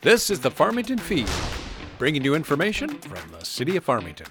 This is the Farmington Feed, bringing you information from the City of Farmington.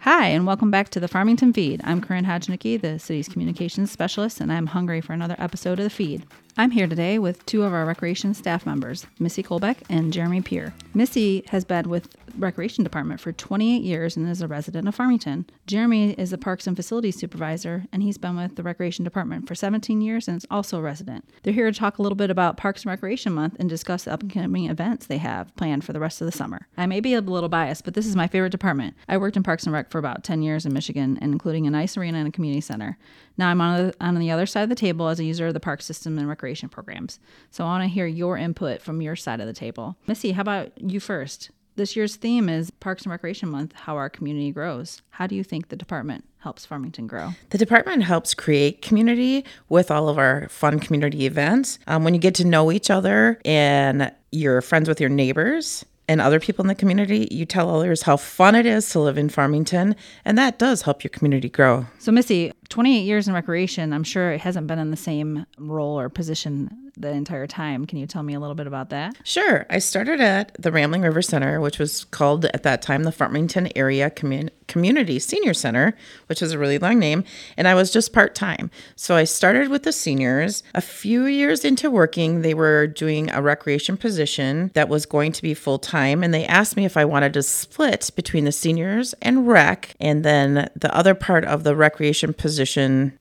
Hi, and welcome back to the Farmington Feed. I'm Corinne Hodgnicki, the city's communications specialist, and I'm hungry for another episode of the feed. I'm here today with two of our recreation staff members, Missie Colbeck and Jeremy Peer. Missie has been with Recreation Department for 28 years and is a resident of Farmington. Jeremy is the Parks and Facilities Supervisor, and he's been with the Recreation Department for 17 years and is also a resident. They're here to talk a little bit about Parks and Recreation Month and discuss the upcoming events they have planned for the rest of the summer. I may be a little biased, but this is my favorite department. I worked in Parks and Rec for about 10 years in Michigan, including an ice arena and a community center. Now I'm on the, on the other side of the table as a user of the park system and recreation programs. So I want to hear your input from your side of the table. Missie, how about you first? This year's theme is Parks and Recreation Month How Our Community Grows. How do you think the department helps Farmington grow? The department helps create community with all of our fun community events. Um, when you get to know each other and you're friends with your neighbors, and other people in the community, you tell others how fun it is to live in Farmington, and that does help your community grow. So, Missie, 28 years in recreation, I'm sure it hasn't been in the same role or position the entire time. Can you tell me a little bit about that? Sure. I started at the Rambling River Center, which was called at that time the Farmington Area Commun- Community Senior Center, which is a really long name, and I was just part time. So I started with the seniors. A few years into working, they were doing a recreation position that was going to be full time, and they asked me if I wanted to split between the seniors and rec, and then the other part of the recreation position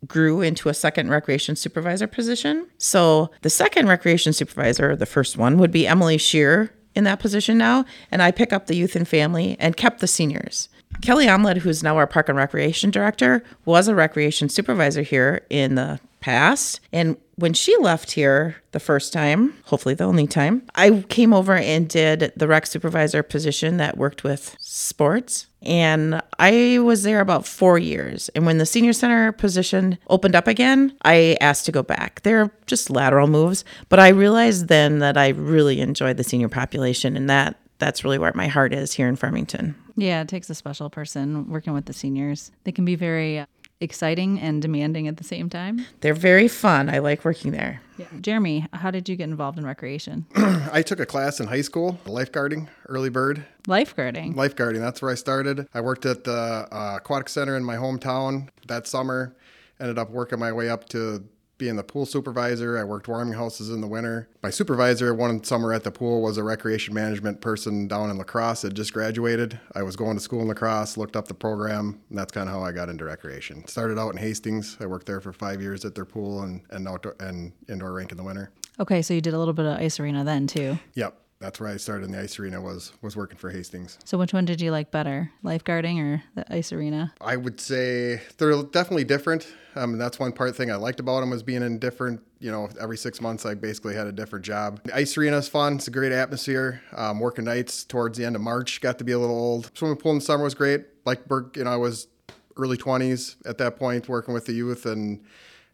grew into a second recreation supervisor position. So the second recreation supervisor, the first one, would be Emilee Shear in that position now, and I pick up the youth and family and kept the seniors. Kellee Omlid, who's now our park and recreation director, was a recreation supervisor here in the past. And when she left here the first time, hopefully the only time, I came over and did the rec supervisor position that worked with sports. And I was there about four years. And when the senior center position opened up again, I asked to go back. They're just lateral moves. But I realized then that I really enjoyed the senior population and that that's really where my heart is here in Farmington. Yeah, it takes a special person working with the seniors. They can be very exciting and demanding at the same time. They're very fun. I like working there. Yeah. Jeremy, how did you get involved in recreation? I took a class in high school, lifeguarding, early bird. Lifeguarding. Lifeguarding, that's where I started. I worked at the uh, aquatic center in my hometown that summer. Ended up working my way up to being the pool supervisor. I worked warming houses in the winter. My supervisor one summer at the pool was a recreation management person down in La Crosse had just graduated. I was going to school in La Crosse, looked up the program, and that's kind of how I got into recreation. Started out in Hastings. I worked there for five years at their pool and, and outdoor and indoor rink in the winter. Okay, so you did a little bit of ice arena then too. Yep that's where I started in the ice arena was was working for Hastings. So which one did you like better, lifeguarding or the ice arena? I would say they're definitely different. Um, that's one part thing I liked about them was being in different. You know, every six months I basically had a different job. The ice arena is fun. It's a great atmosphere. Um, working nights towards the end of March got to be a little old. Swimming pool in the summer was great. Like Burke, you know, I was early 20s at that point working with the youth and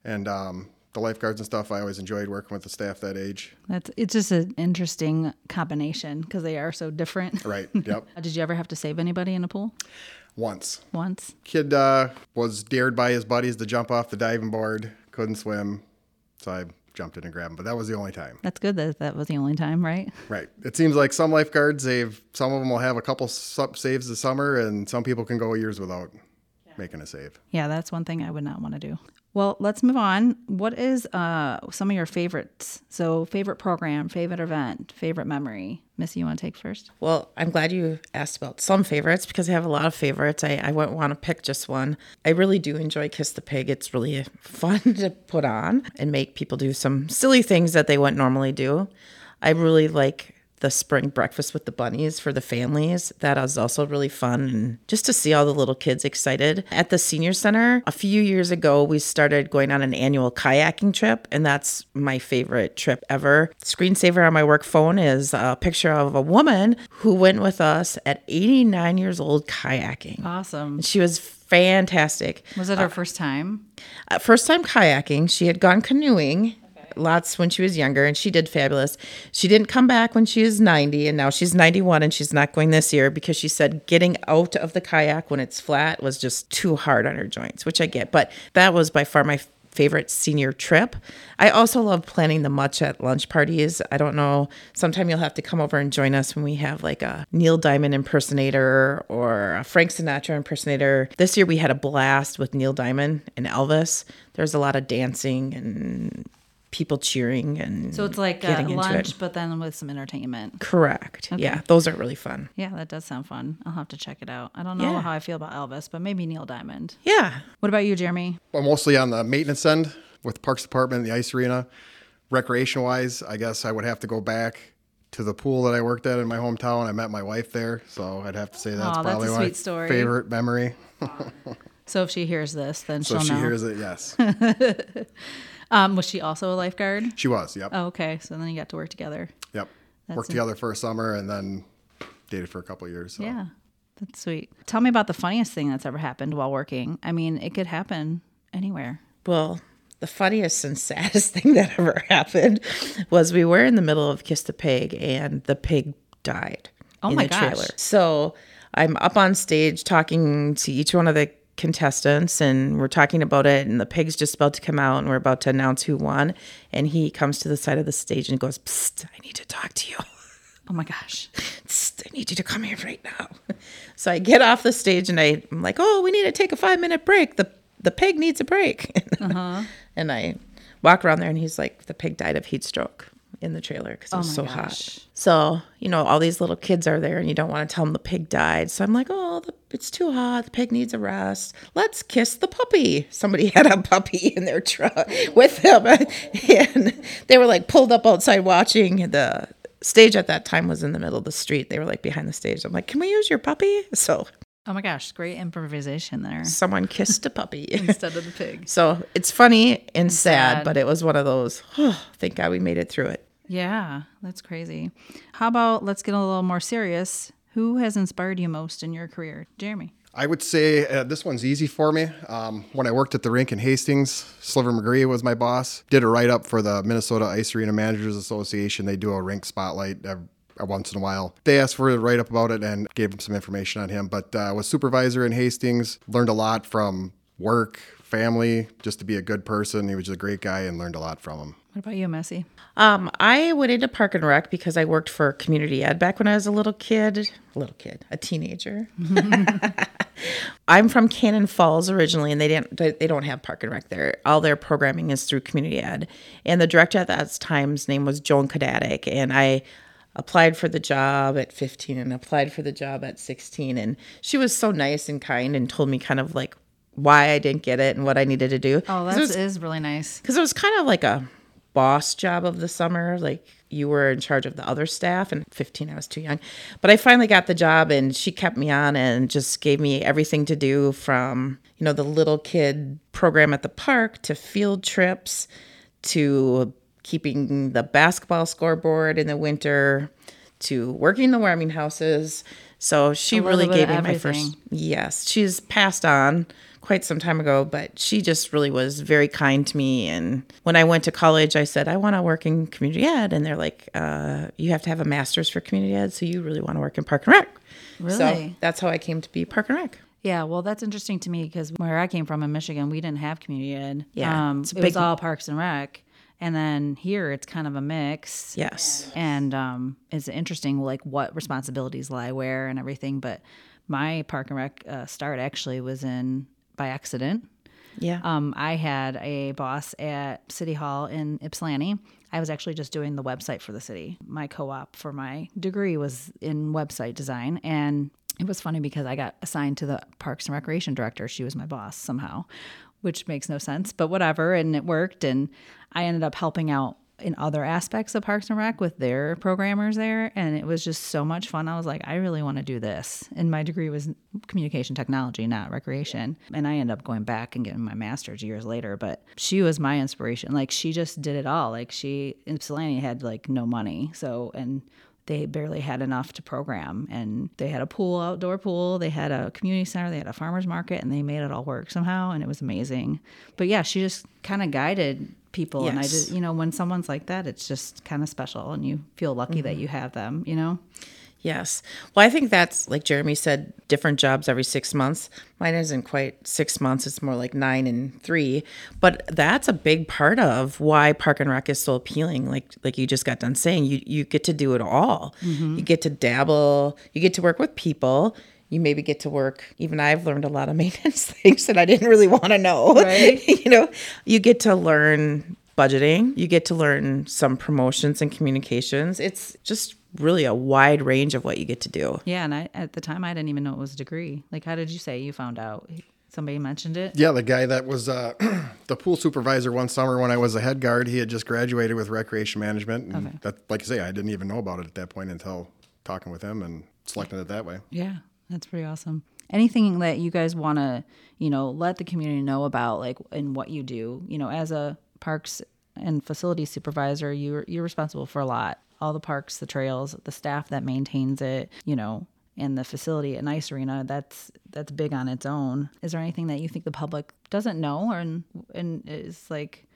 and um, the lifeguards and stuff. I always enjoyed working with the staff that age. That's it's just an interesting combination because they are so different. Right. Yep. Did you ever have to save anybody in a pool? Once. Once. Kid uh, was dared by his buddies to jump off the diving board. Couldn't swim, so I jumped in and grabbed him. But that was the only time. That's good that that was the only time, right? Right. It seems like some lifeguards, they've some of them will have a couple saves this summer, and some people can go years without making a save. Yeah, that's one thing I would not want to do. Well, let's move on. What is uh, some of your favorites? So, favorite program, favorite event, favorite memory. Missie, you want to take first? Well, I'm glad you asked about some favorites because I have a lot of favorites. I, I wouldn't want to pick just one. I really do enjoy Kiss the Pig. It's really fun to put on and make people do some silly things that they wouldn't normally do. I really like the spring breakfast with the bunnies for the families. That was also really fun and just to see all the little kids excited. At the senior center, a few years ago, we started going on an annual kayaking trip, and that's my favorite trip ever. Screensaver on my work phone is a picture of a woman who went with us at 89 years old kayaking. Awesome. She was fantastic. Was it her uh, first time? Uh, first time kayaking. She had gone canoeing lots when she was younger, and she did fabulous. She didn't come back when she was 90, and now she's 91, and she's not going this year because she said getting out of the kayak when it's flat was just too hard on her joints, which I get. But that was by far my favorite senior trip. I also love planning the much at lunch parties. I don't know, sometime you'll have to come over and join us when we have like a Neil Diamond impersonator or a Frank Sinatra impersonator. This year we had a blast with Neil Diamond and Elvis. There's a lot of dancing and people cheering and So it's like uh, lunch, but then with some entertainment. Correct. Yeah, those are really fun. Yeah, that does sound fun. I'll have to check it out. I don't know Yeah. how I feel about Elvis, but maybe Neil Diamond. Yeah. What about you, Jeremy? Well, mostly on the maintenance end with Parks Department and the ice arena. Recreation wise, I guess I would have to go back to the pool that I worked at in my hometown. I met my wife there, so I'd have to say that's Aw, that's a probably my sweet story. favorite memory. So if she hears this, then So she'll know. If she know. hears it, yes. um, was she also a lifeguard? she was, yep. Oh, okay. So then you got to work together. Yep. That's Worked a- together for a summer and then dated for a couple of years. So. Yeah, that's sweet. Tell me about the funniest thing that's ever happened while working. I mean, it could happen anywhere. Well, the funniest and saddest thing that ever happened was we were in the middle of Kiss the Pig and the pig died Oh in my the gosh. trailer. So I'm up on stage talking to each one of the contestants and we're talking about it and the pig's just about to come out and we're about to announce who won and he comes to the side of the stage and goes, Psst, I need to talk to you. Oh my gosh. Psst, I need you to come here right now. So I get off the stage and I, I'm like, oh, we need to take a five minute break. The the pig needs a break. Uh-huh. and I walk around there and he's like, the pig died of heat stroke in the trailer because it oh was Oh so gosh. hot. So, you know, all these little kids are there and you don't want to tell them the pig died. So I'm like, oh, the, it's too hot. The pig needs a rest. Let's kiss the puppy. Somebody had a puppy in their truck oh. with them. And they were like pulled up outside watching. The stage at that time was in the middle of the street. They were like behind the stage. I'm like, can we use your puppy? So Oh my gosh. Great improvisation there someone kissed a puppy. instead of the pig. so it's funny and sad, sad. but it was one of those, oh, thank God we made it through it. Yeah, that's crazy. How about let's get a little more serious? Who has inspired you most in your career? Jeremy. I would say uh, this one's easy for me. Um, when I worked at the rink in Hastings, Sliver McGree was my boss. Did a write up for the Minnesota Ice Arena Managers Association. They do a rink spotlight ev- uh, once in a while. They asked for a write up about it and gave them some information on him. But uh, was supervisor in Hastings. Learned a lot from work, family, just to be a good person. He was just a great guy and learned a lot from him. What about you, Missie? Um, I went into Park and Rec because I worked for community ed back when I was a little kid, a little kid, a teenager. I'm from Cannon Falls originally, and they didn't they, don't have Park and Rec there. All their programming is through community ed, and the director at that time's name was Joan Kodatic, and I applied for the job at 15 and applied for the job at 16, and she was so nice and kind and told me kind of like why I didn't get it and what I needed to do. Oh, that was- is really nice. because it was kind of like a boss job of the summer like you were in charge of the other staff and 15 i was too young. But i finally got the job and she kept me on and just gave me everything to do from you know the little kid program at the park to field trips to keeping the basketball scoreboard in the winter to working the warming houses so she really gave me my first. Yes, she's passed on quite some time ago, but she just really was very kind to me. And when I went to college, I said, I want to work in community ed. And they're like, uh, you have to have a master's for community ed. So you really want to work in Park and Rec. Really? So that's how I came to be Park and Rec. Yeah, well, that's interesting to me because where I came from in Michigan, we didn't have community ed. Yeah, um, it a was big- all Parks and Rec, and then here it's kind of a mix. Yes. and um, it's interesting like what responsibilities lie where and everything. But my Park and Rec uh, start actually was in by accident. Yeah. Um, I had a boss at City Hall in Ypsilanti. I was actually just doing the website for the city. My co op for my degree was in website design. And it was funny because I got assigned to the Parks and Recreation director. She was my boss somehow, which makes no sense, but whatever. And it worked. And I ended up helping out in other aspects of Parks and Rec with their programmers there. And it was just so much fun. I was like, I really want to do this. And my degree was communication technology, not recreation. And I ended up going back and getting my master's years later. But she was my inspiration. Like she just did it all. Like she Ypsilanti had like no money. So, and they barely had enough to program. And they had a pool outdoor pool they had a community center they had a farmers market and they made it all work somehow and it was amazing. But yeah she just kind of guided people and i just you know when someone's like that it's just kind of special and you feel lucky that mm-hmm. you have them you know Yes. Well, I think that's like Jeremy said, different jobs every six months. Mine isn't quite six months, it's more like nine and three. But that's a big part of why Park and Rec is so appealing. Like like you just got done saying, you you get to do it all. Mm-hmm. You get to dabble, you get to work with people. You maybe get to work. Even I've learned a lot of maintenance things that I didn't really want to know. Right. you know, you get to learn budgeting. You get to learn some promotions and communications. It's just really a wide range of what you get to do. Yeah, and I at the time I didn't even know it was a degree. Like, how did you say you found out? Somebody mentioned it. Yeah, the guy that was uh, the pool supervisor one summer when I was a head guard, he had just graduated with recreation management. And Okay. that, like I say, I didn't even know about it at that point until talking with him and selecting it that way. Yeah, that's pretty awesome. Anything that you guys want to, you know, let the community know about, like, and what you do. You know, as a parks and facility supervisor, you're you're responsible for a lot. All the parks, the trails, the staff that maintains it. You know, and the facility at Nice Arena. That's that's big on its own. Is there anything that you think the public doesn't know, or and, is like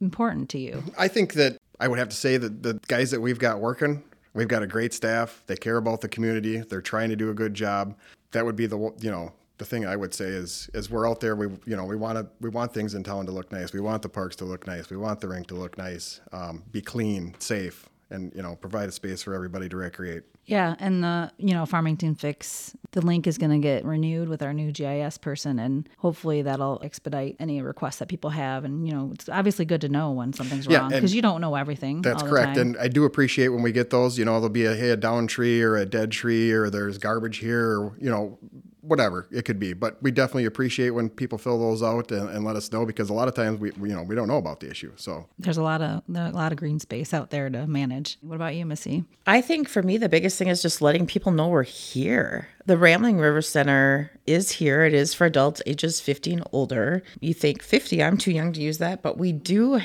important to you? I think that I would have to say that the guys that we've got working, we've got a great staff. They care about the community. They're trying to do a good job. That would be the you know the thing I would say is is we're out there. We you know we want to we want things in town to look nice. We want the parks to look nice. We want the rink to look nice. Um, be clean, safe, and you know provide a space for everybody to recreate. Yeah, and the you know Farmington Fix, the link is going to get renewed with our new GIS person, and hopefully that'll expedite any requests that people have. And you know, it's obviously good to know when something's Yeah, wrong because you don't know everything. That's all the correct, and I do appreciate when we get those. You know, there'll be a hey a down tree or a dead tree or there's garbage here or you know whatever it could be. But we definitely appreciate when people fill those out and, and let us know because a lot of times we, we you know we don't know about the issue. So There's a lot of there a lot of green space out there to manage. What about you, Missie? I think for me, the biggest thing is just letting people know we're here. The Rambling River Center is here. It is for adults ages 50 and older. You think 50, I'm too young to use that, but we do,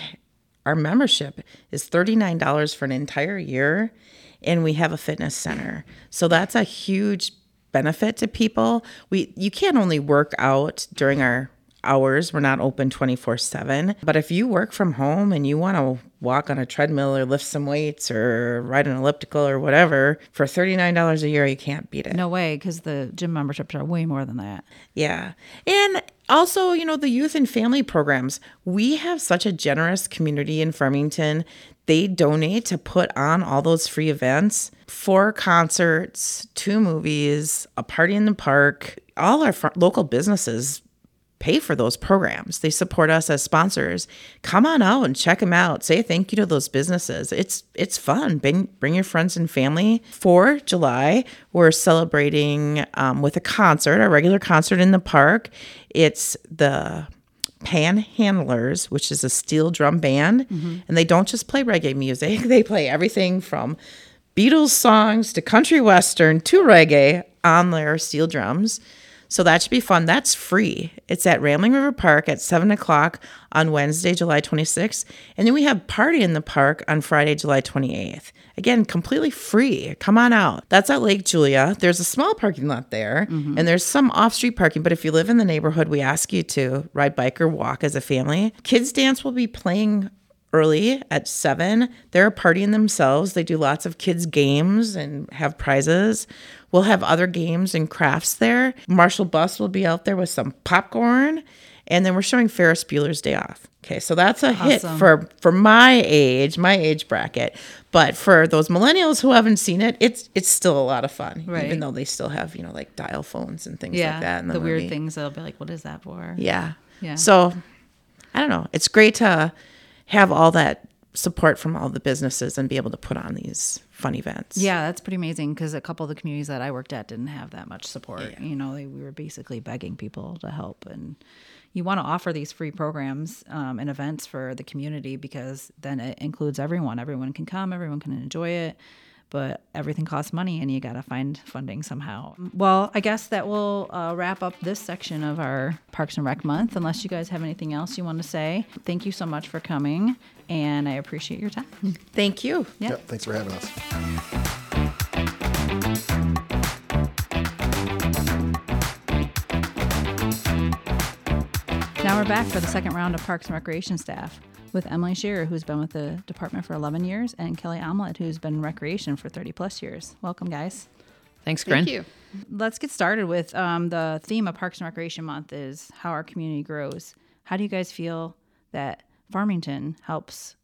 our membership is $39 for an entire year, and we have a fitness center. So that's a huge benefit to people. We You can't only work out during our hours. We're not open 24 7. But if you work from home and you want to walk on a treadmill or lift some weights or ride an elliptical or whatever, for $39 a year, you can't beat it. No way, because the gym memberships are way more than that. Yeah. And also, you know, the youth and family programs. We have such a generous community in Farmington. They donate to put on all those free events four concerts, two movies, a party in the park. All our fr- local businesses pay for those programs. They support us as sponsors. Come on out and check them out. Say thank you to those businesses. It's it's fun. Bring bring your friends and family. For July, we're celebrating um, with a concert, a regular concert in the park. It's the Panhandlers, which is a steel drum band, mm-hmm. and they don't just play reggae music. They play everything from Beatles songs to country western to reggae on their steel drums. So that should be fun. That's free. It's at Rambling River Park at 7 o'clock on Wednesday, July 26th. And then we have Party in the Park on Friday, July 28th. Again, completely free. Come on out. That's at Lake Julia. There's a small parking lot there, mm-hmm. and there's some off street parking. But if you live in the neighborhood, we ask you to ride bike or walk as a family. Kids Dance will be playing early at seven. They're partying themselves. They do lots of kids' games and have prizes. We'll have other games and crafts there. Marshall Bus will be out there with some popcorn. And then we're showing Ferris Bueller's Day Off. Okay, so that's a hit for for my age, my age bracket. But for those millennials who haven't seen it, it's it's still a lot of fun, Right. even though they still have you know like dial phones and things Yeah, like that. In the, the, weird things they'll be like, "What is that for?" Yeah. Yeah. So I don't know. It's great to have all that support from all the businesses and be able to put on these fun events. Yeah, that's pretty amazing because a couple of the communities that I worked at didn't have that much support. You know, they, we were basically begging people to help. And you want to offer these free programs um, and events for the community because then it includes everyone. Everyone can come, everyone can enjoy it. But everything costs money and you got to find funding somehow. Well, I guess that will uh, wrap up this section of our Parks and Rec month, unless you guys have anything else you want to say. Thank you so much for coming, and I appreciate your time. Thank you. Yeah. Yep, thanks for having us. Back for the second round of Parks and Recreation staff with Emilee Shearer, who's been with the department for 11 years, and Kellee Omlid, who's been in recreation for 30 plus years. Welcome, guys. Thanks, Corinne. Thank you. Let's get started with um, the theme of Parks and Recreation Month is how our community grows. How do you guys feel that Farmington helps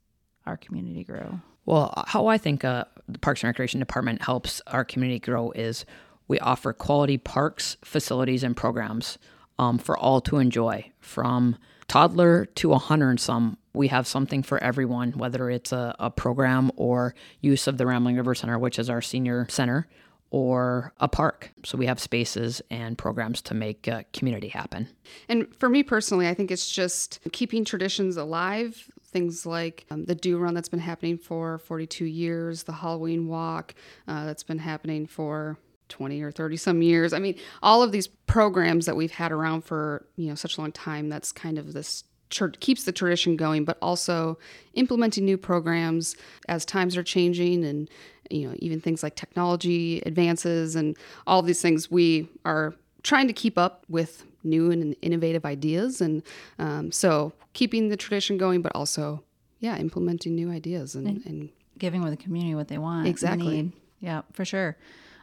our community grow? Well, how I think uh, the Parks and Recreation Department helps our community grow is we offer quality parks, facilities, and programs um, for all to enjoy. From toddler to a hundred and some, we have something for everyone, whether it's a, a program or use of the Rambling River Center, which is our senior center, or a park. So we have spaces and programs to make uh, community happen. And for me personally, I think it's just keeping traditions alive. Things like um, the Dew Run that's been happening for 42 years, the Halloween Walk uh, that's been happening for 20 or 30 some years. I mean, all of these programs that we've had around for, you know, such a long time, that's kind of this church keeps the tradition going, but also implementing new programs as times are changing and you know even things like technology advances and all of these things we are trying to keep up with new and innovative ideas and um, so keeping the tradition going but also yeah implementing new ideas and, and Giving with the community what they want. Exactly. need. Yeah, for sure.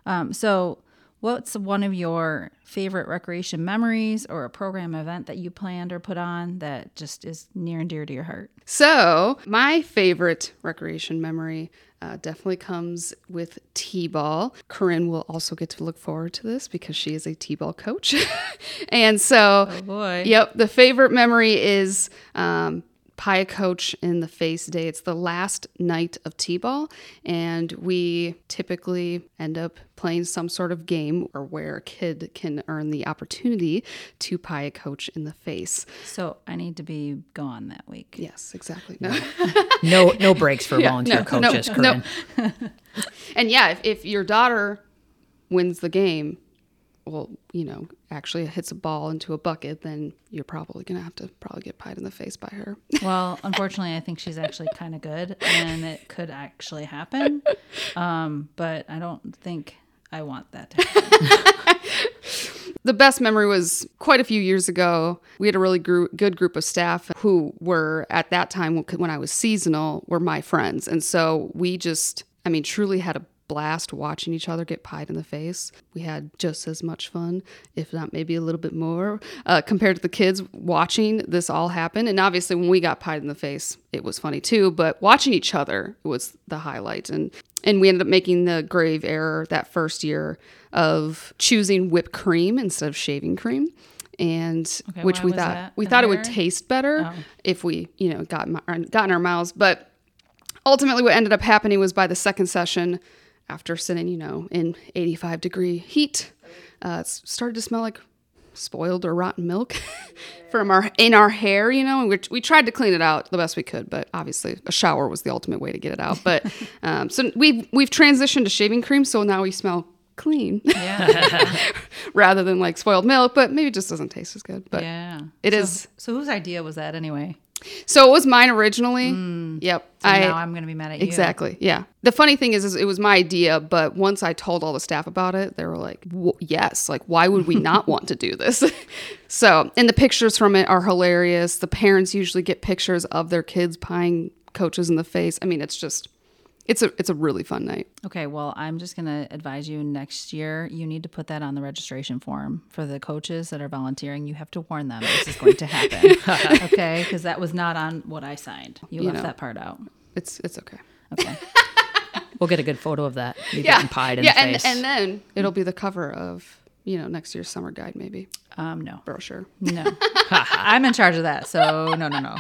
Um, so, what's one of your favorite recreation memories or a program event that you planned or put on that just is near and dear to your heart? So, my favorite recreation memory uh, definitely comes with T ball. Corinne will also get to look forward to this because she is a T ball coach. and so, oh boy. yep, the favorite memory is um, pie a coach in the face day. It's the last night of T ball, and we typically end up playing some sort of game or where a kid can earn the opportunity to pie a coach in the face. So, I need to be gone that week. Yes, exactly. No. No, no breaks for volunteer no, no, coaches, no. Corinne. And yeah, if, if your daughter wins the game, well, you know, actually hits a ball into a bucket, then you're probably going to have to probably get pied in the face by her. Well, unfortunately, I think she's actually kind of good and it could actually happen. Um, but I don't think I want that to happen. the best memory was quite a few years ago. We had a really gr- good group of staff who were at that time when I was seasonal were my friends, and so we just, I mean, truly had a blast watching each other get pied in the face. We had just as much fun, if not maybe a little bit more, uh, compared to the kids watching this all happen. And obviously, when we got pied in the face, it was funny too. But watching each other was the highlight, and and we ended up making the grave error that first year of choosing whipped cream instead of shaving cream. And Okay, which we thought we thought it would taste better Oh. if we, you know, got got in our mouths. But ultimately, what ended up happening was by the second session, after sitting, you know, in 85 degree heat, uh, it started to smell like spoiled or rotten milk from our in our hair. You know, and we, we tried to clean it out the best we could, but obviously, a shower was the ultimate way to get it out. But um, so we've we've transitioned to shaving cream, so now we smell clean Yeah. rather than like spoiled milk. But maybe it just doesn't taste as good. But yeah. it so, is- So, whose idea was that anyway? So it was mine originally. Mm. Yep. So now I'm going to be mad at you. Exactly. Yeah. The funny thing is, is it was my idea, but once I told all the staff about it, they were like, "W- "Yes, like why would we not want to do this?" so, and the pictures from it are hilarious. The parents usually get pictures of their kids pieing coaches in the face. I mean, it's just, it's a, it's a really fun night. Okay, well, I'm just going to advise you next year, you need to put that on the registration form for the coaches that are volunteering. You have to warn them this is going to happen. okay, because that was not on what I signed. You, You left know. that part out. It's, it's okay. Okay. We'll get a good photo of that. You Yeah. getting pied in yeah. the And, face. and then it'll be the cover of, you know, next year's summer guide, maybe Um, no. brochure. No. I'm in charge of that. So, no, no, no.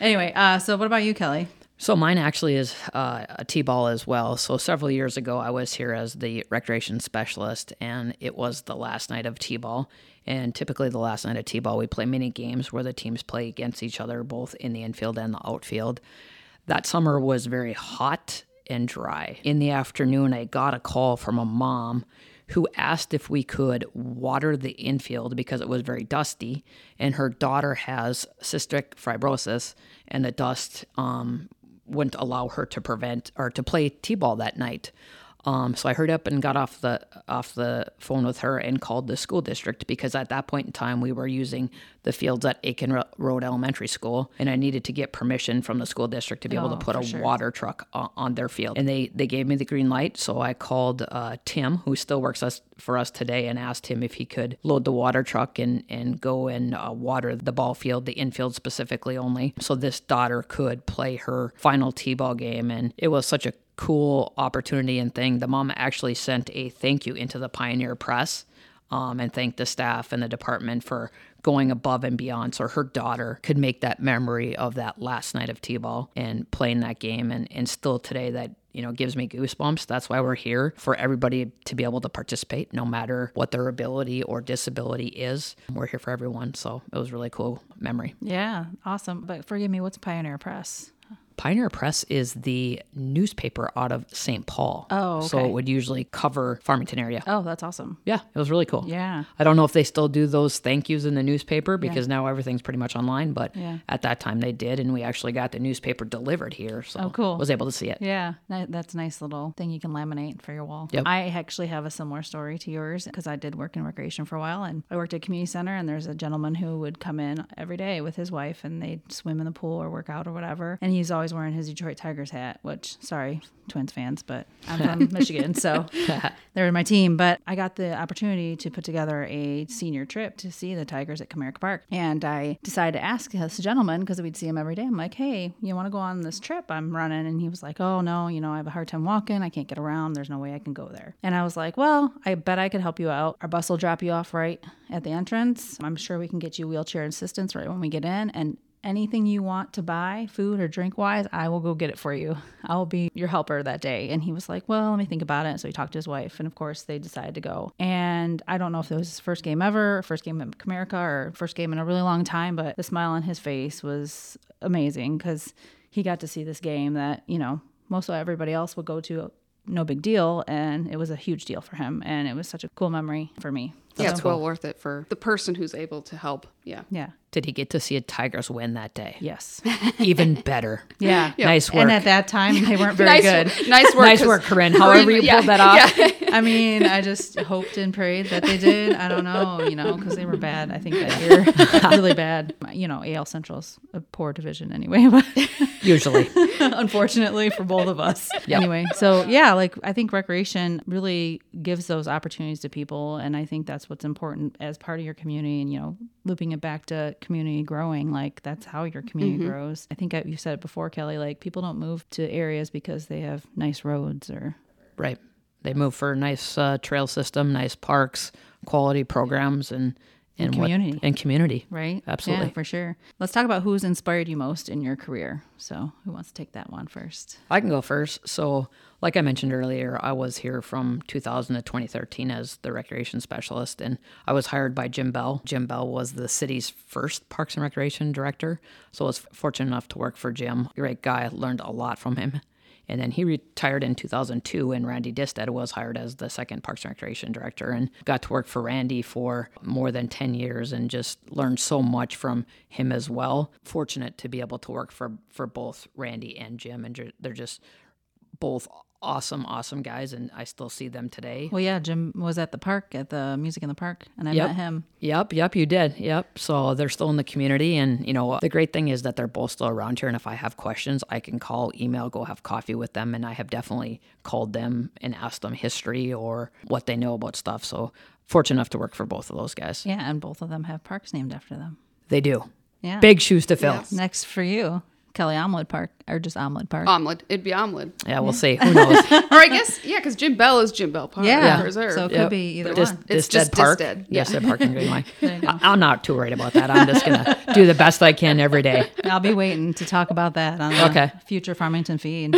anyway, uh, so what about you, Kellee? So mine actually is uh, a T-ball as well. So several years ago, I was here as the recreation specialist, and it was the last night of T-ball. And typically, the last night of T-ball, we play mini games where the teams play against each other, both in the infield and the outfield. That summer was very hot and dry. In the afternoon, I got a call from a mom who asked if we could water the infield because it was very dusty, and her daughter has cystic fibrosis, and the dust um, wouldn't allow her to prevent or to play t-ball that night. Um, so I hurried up and got off the off the phone with her and called the school district because at that point in time we were using the fields at Akin Road Elementary School, and I needed to get permission from the school district to be able Oh, to put a sure. water truck on, on their field. And they they gave me the green light, so I called uh, Tim, who still works us for us today, and asked him if he could load the water truck and and go and uh, water the ball field, the infield specifically only, so this daughter could play her final t-ball game. And it was such a cool opportunity and thing. The mom actually sent a thank you into the Pioneer Press um, and thanked the staff and the department for going above and beyond so her daughter could make that memory of that last night of t-ball and playing that game and, and still today that you know gives me goosebumps that's why we're here for everybody to be able to participate no matter what their ability or disability is we're here for everyone so it was really cool memory Yeah, awesome. But forgive me, what's Pioneer Press? Pioneer Press is the newspaper out of St. Paul. Oh, So it would usually cover Farmington area. Oh, that's awesome. Yeah, it was really cool. Yeah. I don't know if they still do those thank yous in the newspaper because now everything's pretty much online, but Yeah. at that time they did, and we actually got the newspaper delivered here. So Oh, cool. was able to see it. Yeah, that's a nice little thing you can laminate for your wall. Yep. I actually have a similar story to yours because I did work in recreation for a while and I worked at a community center and there's a gentleman who would come in every day with his wife and they'd swim in the pool or work out or whatever. And he's always wearing his Detroit Tigers hat, which, sorry, Twins fans, but I'm from Michigan, so they're my team. But I got the opportunity to put together a senior trip to see the Tigers at Comerica Park. And I decided to ask this gentleman because we'd see him every day. I'm like, hey, you want to go on this trip I'm running? And he was like, oh, no, you know, I have a hard time walking. I can't get around. There's no way I can go there. And I was like, well, I bet I could help you out. Our bus will drop you off right at the entrance. I'm sure we can get you wheelchair assistance right when we get in. And anything you want to buy, food or drink wise, I will go get it for you. I will be your helper that day. And he was like, Well, let me think about it. So he talked to his wife, and of course, they decided to go. And I don't know if it was his first game ever, first game at Comerica, or first game in a really long time, but the smile on his face was amazing because he got to see this game that, you know, most of everybody else would go to. No big deal, and it was a huge deal for him, and it was such a cool memory for me. Yeah, it's well worth it for the person who's able to help. Yeah. Yeah. Did he get to see a Tigers win that day? Yes. Even better. Yeah. Nice work. And at that time, they weren't very nice, good. Nice work. nice 'cause work, Corinne. However you yeah, pulled that off. yeah. I mean, I just hoped and prayed that they did. I don't know, you know, because they were bad. I think that year, really bad. You know, AL Central's a poor division anyway, but Usually. unfortunately for both of us. Anyway, so yeah, like I think recreation really gives those opportunities to people, and I think that's what's important as part of your community. And you know, looping it back to community growing, like that's how your community grows. I think I, you said it before, Kellee. Like people don't move to areas because they have nice roads or right. They move for a nice uh, trail system, nice parks, quality programs, and, and, what- community. and community. right? Absolutely. Yeah, for sure. Let's talk about who's inspired you most in your career. So, who wants to take that one first? I can go first. So, like I mentioned earlier, I was here from 2000 to 2013 as the recreation specialist, and I was hired by Jim Bell. Jim Bell was the city's first Parks and Recreation director, so I was fortunate enough to work for Jim. Great guy, learned a lot from him. And then he retired in 2002, and Randy Distad was hired as the second Parks and Recreation director, and got to work for Randy for more than 10 years, and just learned so much from him as well. Fortunate to be able to work for for both Randy and Jim, and they're just both awesome, awesome guys, and I still see them today. Well, yeah, Jim was at the park at the music in the park, and I Yep. met him. Yep, yep, you did. Yep. So they're still in the community. And, you know, the great thing is that they're both still around here. And if I have questions, I can call, email, go have coffee with them. And I have definitely called them and asked them history or what they know about stuff. So fortunate enough to work for both of those guys. Yeah, and both of them have parks named after them. They do. Yeah. Big shoes to fill. Yes. Next for you, Kellee Omelet Park, or just Omelet Park. Omelet. It'd be omelet. Yeah, we'll see. Who knows? or I guess, yeah, because Jim Bell is Jim Bell Park. yeah, Reserve. so it Yep. could be either Dis- one. It's Distad just Park. Distad. Yeah. Distad Park and Greenway. I- I'm not too worried about that. I'm just going to do the best I can every day. I'll be waiting to talk about that on the Okay. future Farmington feed.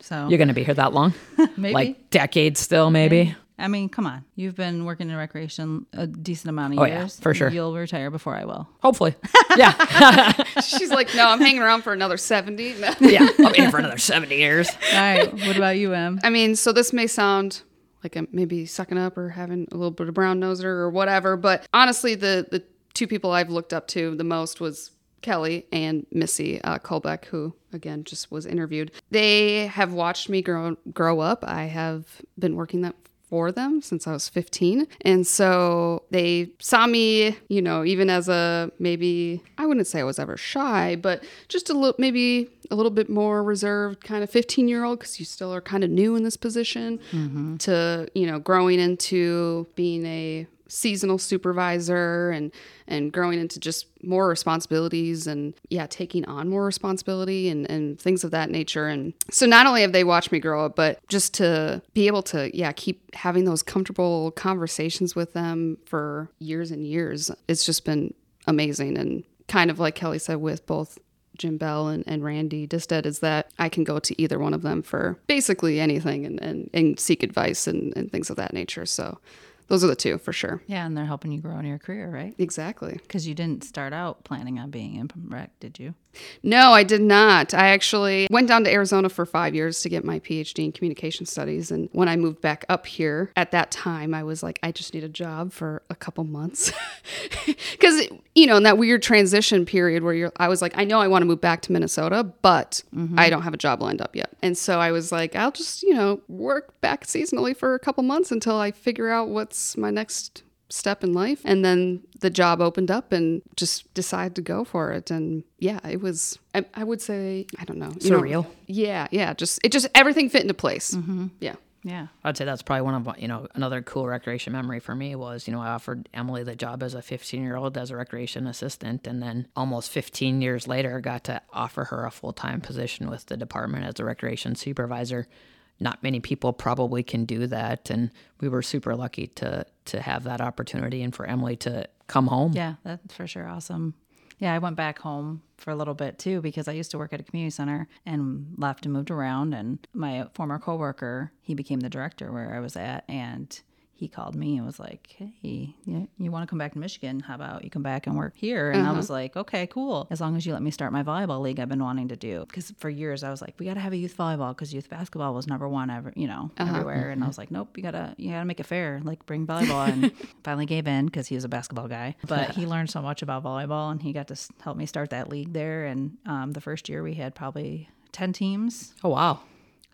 So You're going to be here that long? maybe. Like decades still, maybe? I mean, come on. You've been working in recreation a decent amount of Oh, yeah, years. for sure. You'll retire before I will. Hopefully. Yeah. She's like, no, I'm hanging around for another 70. No. yeah. I'll be here for another 70 years. All right. What about you, Em? I mean, so this may sound like I'm maybe sucking up or having a little bit of brown noser or whatever, but honestly, the the two people I've looked up to the most was Kelly and Missie uh, Colbeck, who again just was interviewed. They have watched me grow grow up. I have been working that for them since I was 15. And so they saw me, you know, even as a maybe, I wouldn't say I was ever shy, but just a little, maybe a little bit more reserved kind of 15 year old because you still are kind of new in this position mm-hmm. to, you know, growing into being a seasonal supervisor and and growing into just more responsibilities and yeah taking on more responsibility and and things of that nature and so not only have they watched me grow up but just to be able to yeah keep having those comfortable conversations with them for years and years it's just been amazing and kind of like kelly said with both Jim Bell and, and Randy Distad is that I can go to either one of them for basically anything and, and, and seek advice and, and things of that nature. So those are the two for sure. Yeah, and they're helping you grow in your career, right? Exactly. Because you didn't start out planning on being in rec, did you? No, I did not. I actually went down to Arizona for five years to get my PhD in communication studies. And when I moved back up here, at that time, I was like, I just need a job for a couple months. Because, you know, in that weird transition period where you're, I was like, I know I want to move back to Minnesota, but mm-hmm. I don't have a job lined up yet. And so I was like, I'll just, you know, work back seasonally for a couple months until I figure out what's my next step in life and then the job opened up and just decided to go for it. And yeah it was i, I would say i don't know you know- yeah yeah just it just everything fit into place. Mm-hmm. Yeah. Yeah. I'd say that's probably one of you know another cool recreation memory for me was you know I offered Emilee the job as a 15 year old as a recreation assistant, and then almost 15 years later got to offer her a full time position with the department as a recreation supervisor. Not many people probably can do that, and we were super lucky to to have that opportunity and for Emilee to come home. Yeah, that's for sure awesome. Yeah, I went back home for a little bit too because I used to work at a community center and left and moved around. And my former coworker, he became the director where I was at, and he called me and was like, "Hey, you, you want to come back to Michigan? How about you come back and work here?" And I mm-hmm. was like, "Okay, cool. As long as you let me start my volleyball league, I've been wanting to do." Because for years I was like, "We got to have a youth volleyball because youth basketball was number one ever, you know, uh-huh. everywhere." And I was mm-hmm. like, "Nope, you gotta you gotta make it fair. Like bring volleyball." And finally gave in because he was a basketball guy, but he learned so much about volleyball and he got to help me start that league there. And um, the first year we had probably ten teams. Oh wow.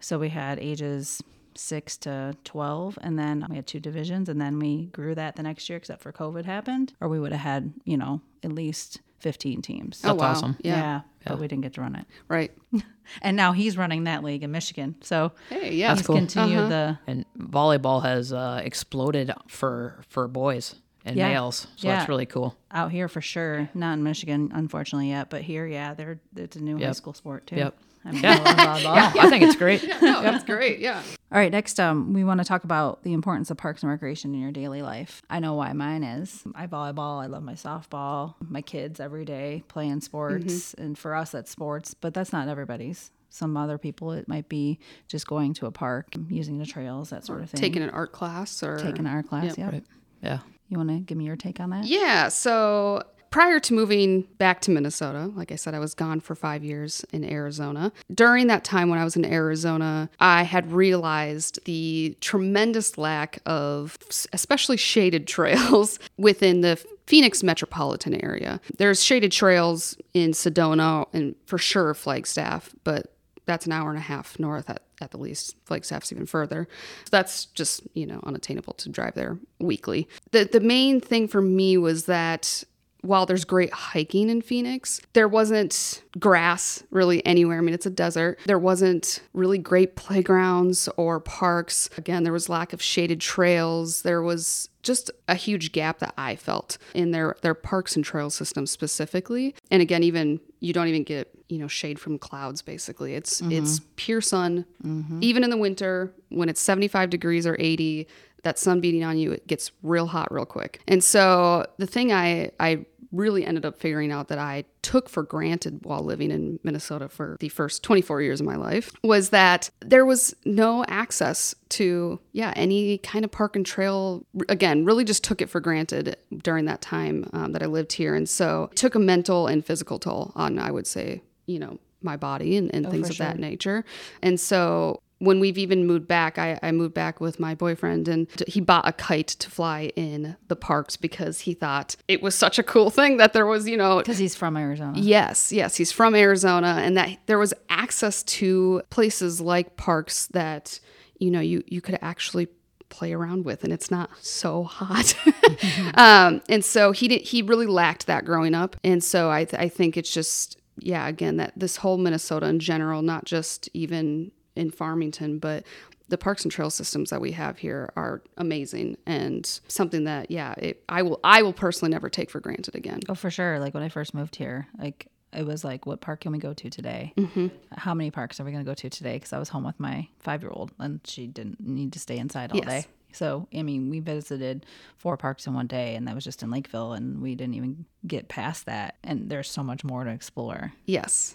So we had ages six to 12, and then we had two divisions, and then we grew that the next year, except for COVID happened, or we would have had, you know, at least 15 teams. oh wow awesome. yeah, but we didn't get to run it. right And now he's running that league in Michigan. So hey yeah he's continued the. And volleyball has uh, exploded for for boys and Yeah. males, so Yeah. that's really cool. Out here for sure, not in Michigan, unfortunately yet, but here, yeah, they're it's a new high school sport too. Yep. I mean, I love volleyball. Yeah, I think it's great. no that's great yeah All right, next, um, we want to talk about the importance of parks and recreation in your daily life. I know why mine is. I volleyball. I love my softball. My kids every day playing sports, and for us, that's sports. But that's not everybody's. Some other people, it might be just going to a park, using the trails, that sort of thing. taking an art class or taking an art class. Yeah. Yeah. You want to give me your take on that? Yeah. So prior to moving back to Minnesota, like I said, I was gone for five years in Arizona. During that time when I was in Arizona, I had realized the tremendous lack of, especially shaded trails within the Phoenix metropolitan area. There's shaded trails in Sedona and for sure Flagstaff, but that's an hour and a half north at, at the least. Flagstaff's even further. So that's just, you know, unattainable to drive there weekly. The the main thing for me was that while there's great hiking in Phoenix, there wasn't grass really anywhere. I mean, it's a desert. There wasn't really great playgrounds or parks. Again, there was lack of shaded trails. There was just a huge gap that I felt in their their parks and trail system specifically. And again, even you don't even get you know shade from clouds. Basically, it's it's mm-hmm. pure sun. Mm-hmm. Even in the winter when it's 75 degrees or 80, that sun beating on you, it gets real hot real quick. And so the thing I I really ended up figuring out that I took for granted while living in Minnesota for the first 24 years of my life was that there was no access to yeah any kind of park and trail. Again really just took it for granted during that time um, that I lived here. And so it took a mental and physical toll on I would say you know my body and, and things of that nature. And so when we've even moved back, I, I moved back with my boyfriend and he bought a kite to fly in the parks because he thought it was such a cool thing that there was, you know, Because he's from Arizona. Yes, yes, he's from Arizona, and that there was access to places like parks that you know you you could actually play around with, and it's not so hot. um, and so he did, he really lacked that growing up, and so I th- I think it's just yeah again that this whole Minnesota in general, not just even in Farmington, but the parks and trail systems that we have here are amazing and something that yeah it, I will I will personally never take for granted again. Oh, for sure. Like when I first moved here, like it was like, what park can we go to today? Mm-hmm. How many parks are we going to go to today? Because I was home with my five year old and she didn't need to stay inside all Yes. day. So, I mean, we visited four parks in one day, and that was just in Lakeville, and we didn't even get past that. And there's so much more to explore. Yes.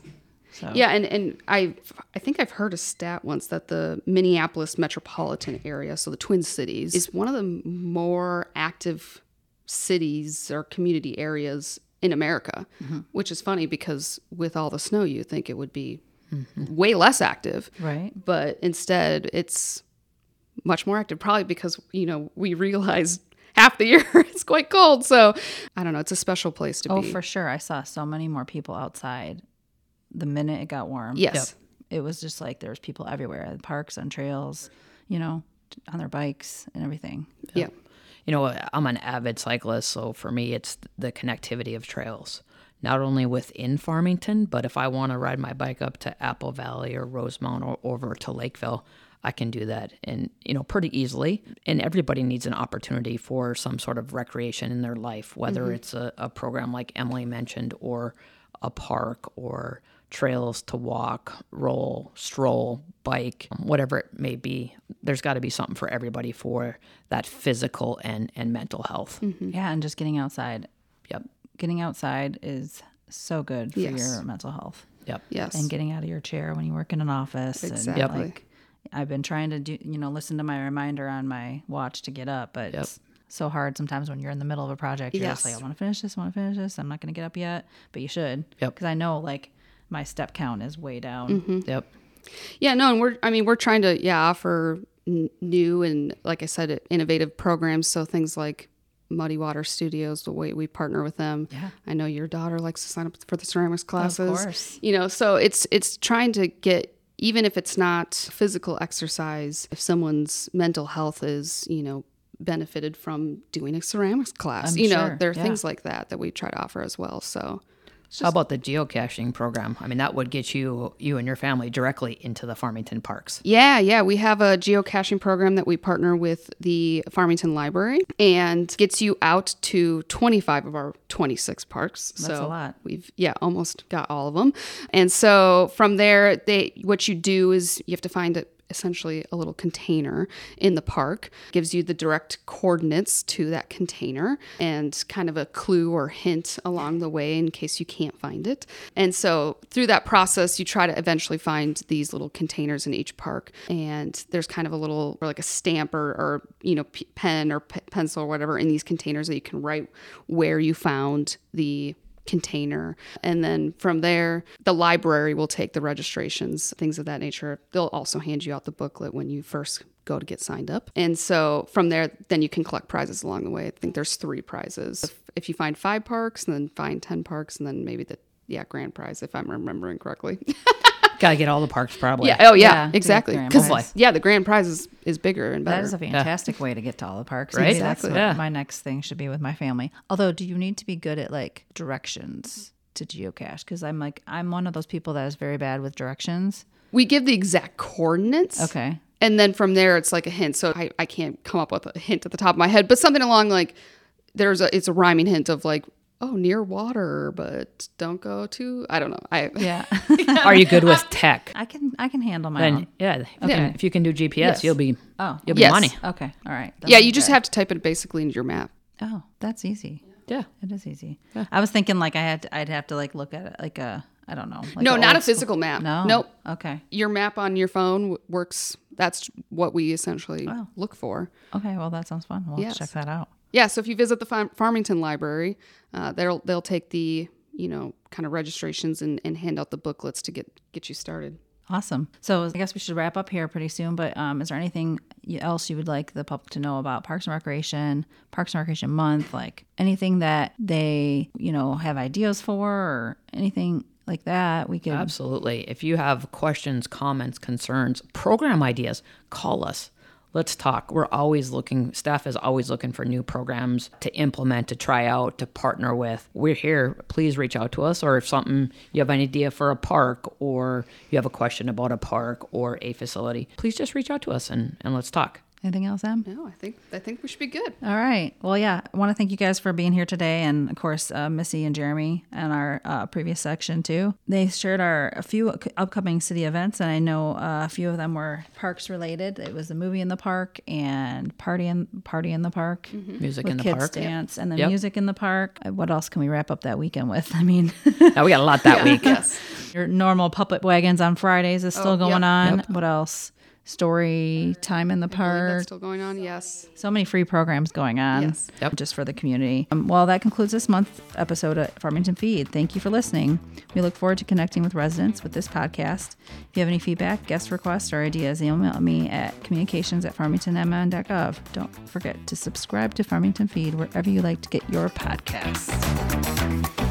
So, Yeah, and, and I I think I've heard a stat once that the Minneapolis metropolitan area, so the Twin Cities, is one of the more active cities or community areas in America, mm-hmm. which is funny because with all the snow, you think it would be mm-hmm. way less active, right? but instead it's much more active. Probably because you know we realize half the year it's quite cold, so I don't know. It's a special place to Oh, be. Oh, for sure. I saw so many more people outside the minute it got warm. yes. It was just like there was people everywhere, at parks, on trails, you know, on their bikes and everything. Yeah. You know, I'm an avid cyclist, so for me, it's the connectivity of trails. Not only within Farmington, but if I want to ride my bike up to Apple Valley or Rosemount or over to Lakeville, I can do that and you know pretty easily. And everybody needs an opportunity for some sort of recreation in their life, whether mm-hmm. it's a, a program like Emilee mentioned or a park or trails to walk, roll, stroll, bike, whatever it may be. There's got to be something for everybody for that physical and, and mental health. Mm-hmm. Yeah, and just getting outside. Yep. Getting outside is so good for Yes. your mental health. Yep. Yes. And getting out of your chair when you work in an office. Exactly. And like I've been trying to do you know, listen to my reminder on my watch to get up, but it's so hard sometimes when you're in the middle of a project. You're just Yes. like, I want to finish this, I want to finish this. I'm not gonna get up yet. But you should. Yep. Because I know like my step count is way down. Mm-hmm. Yep. Yeah, no, and we're I mean we're trying to yeah offer n- new and like I said innovative programs. So things like Muddy Water Studios, the way we partner with them. Yeah. I know your daughter likes to sign up for the ceramics classes. Of course. You know, so it's it's trying to get even if it's not physical exercise, if someone's mental health is you know benefited from doing a ceramics class, I'm you know, there are yeah. things like that that we try to offer as well. So How about the geocaching program? I mean, that would get you you and your family directly into the Farmington parks. Yeah, yeah. We have a geocaching program that we partner with the Farmington Library and gets you out to 25 of our 26 parks. That's so a lot. We've yeah, almost got all of them. And so from there, they what you do is you have to find it essentially a little container in the park gives you the direct coordinates to that container and kind of a clue or hint along the way in case you can't find it. And so through that process you try to eventually find these little containers in each park and there's kind of a little or like a stamp or, or you know p- pen or p- pencil or whatever in these containers that you can write where you found the container. And then from there, the library will take the registrations, things of that nature. They'll also hand you out the booklet when you first go to get signed up. And so from there, then you can collect prizes along the way. I think there's three prizes. If, if you find five parks, and then find 10 parks, and then maybe the yeah, grand prize, if I'm remembering correctly. Got to get all the parks probably. yeah. Oh, Yeah, yeah, exactly. grand 'Cause, prize. yeah, the grand prize is, is bigger and better. That is a fantastic way to get to all the parks. Right? Maybe that's Exactly. what Yeah. my next thing should be with my family. Although, do you need to be good at like directions to geocache? Because I'm like, I'm one of those people that is very bad with directions. we give the exact coordinates. Okay. And then from there, it's like a hint. So I, I can't come up with a hint at the top of my head, but something along like there's a it's a rhyming hint of like oh near water, but don't go too I don't know. I Yeah. Are you good with tech? I can I can handle my Then own. yeah, if, you Okay. can, if you can do GPS, Yes. you'll be Oh. you'll be Yes. money. Okay. All right. yeah, you just good. have to type it basically into your map. Oh, that's easy. Yeah. It is easy. yeah. I was thinking like I had to, I'd have to like look at it like a I don't know. Like no, a not a old school- physical map. No. Nope. Okay. Your map on your phone w- works. That's what we essentially Wow. look for. Okay. Well, that sounds fun. We'll Yes. check that out. Yeah, so if you visit the Farm- Farmington Library, uh, they'll they'll take the you know kind of registrations and, and hand out the booklets to get get you started. Awesome. So I guess we should wrap up here pretty soon. But um, is there anything else you would like the public to know about Parks and Recreation, Parks and Recreation Month, like anything that they you know have ideas for or anything like that? We can Absolutely. If you have questions, comments, concerns, program ideas, call us. Let's talk. We're always looking, staff is always looking for new programs to implement, to try out, to partner with. We're here. Please reach out to us. Or if something, you have an idea for a park or you have a question about a park or a facility, please just reach out to us and, and let's talk. Anything else, Em? No, I think I think we should be good. All right. Well, yeah, I want to thank you guys for being here today, and of course, uh, Missie and Jeremy and our uh, previous section too. They shared our a few upcoming city events, and I know uh, a few of them were parks related. It was the movie in the park and party in party in the park, Music with in the kids park. dance, and then Yep. music in the park. Uh, What else can we wrap up that weekend with? I mean, Now we got a lot that week. Yes. your normal puppet wagons on Fridays is still Oh, going yep. on. What else? Story time in the park. that's still going on. Yes. So many free programs going on Yes. Yep. just for the community. Um, well, that concludes this month's episode of Farmington Feed. Thank you for listening. We look forward to connecting with residents with this podcast. If you have any feedback, guest requests, or ideas, email me at communications at farmingtonmn.gov. Don't forget to subscribe to Farmington Feed wherever you like to get your podcasts.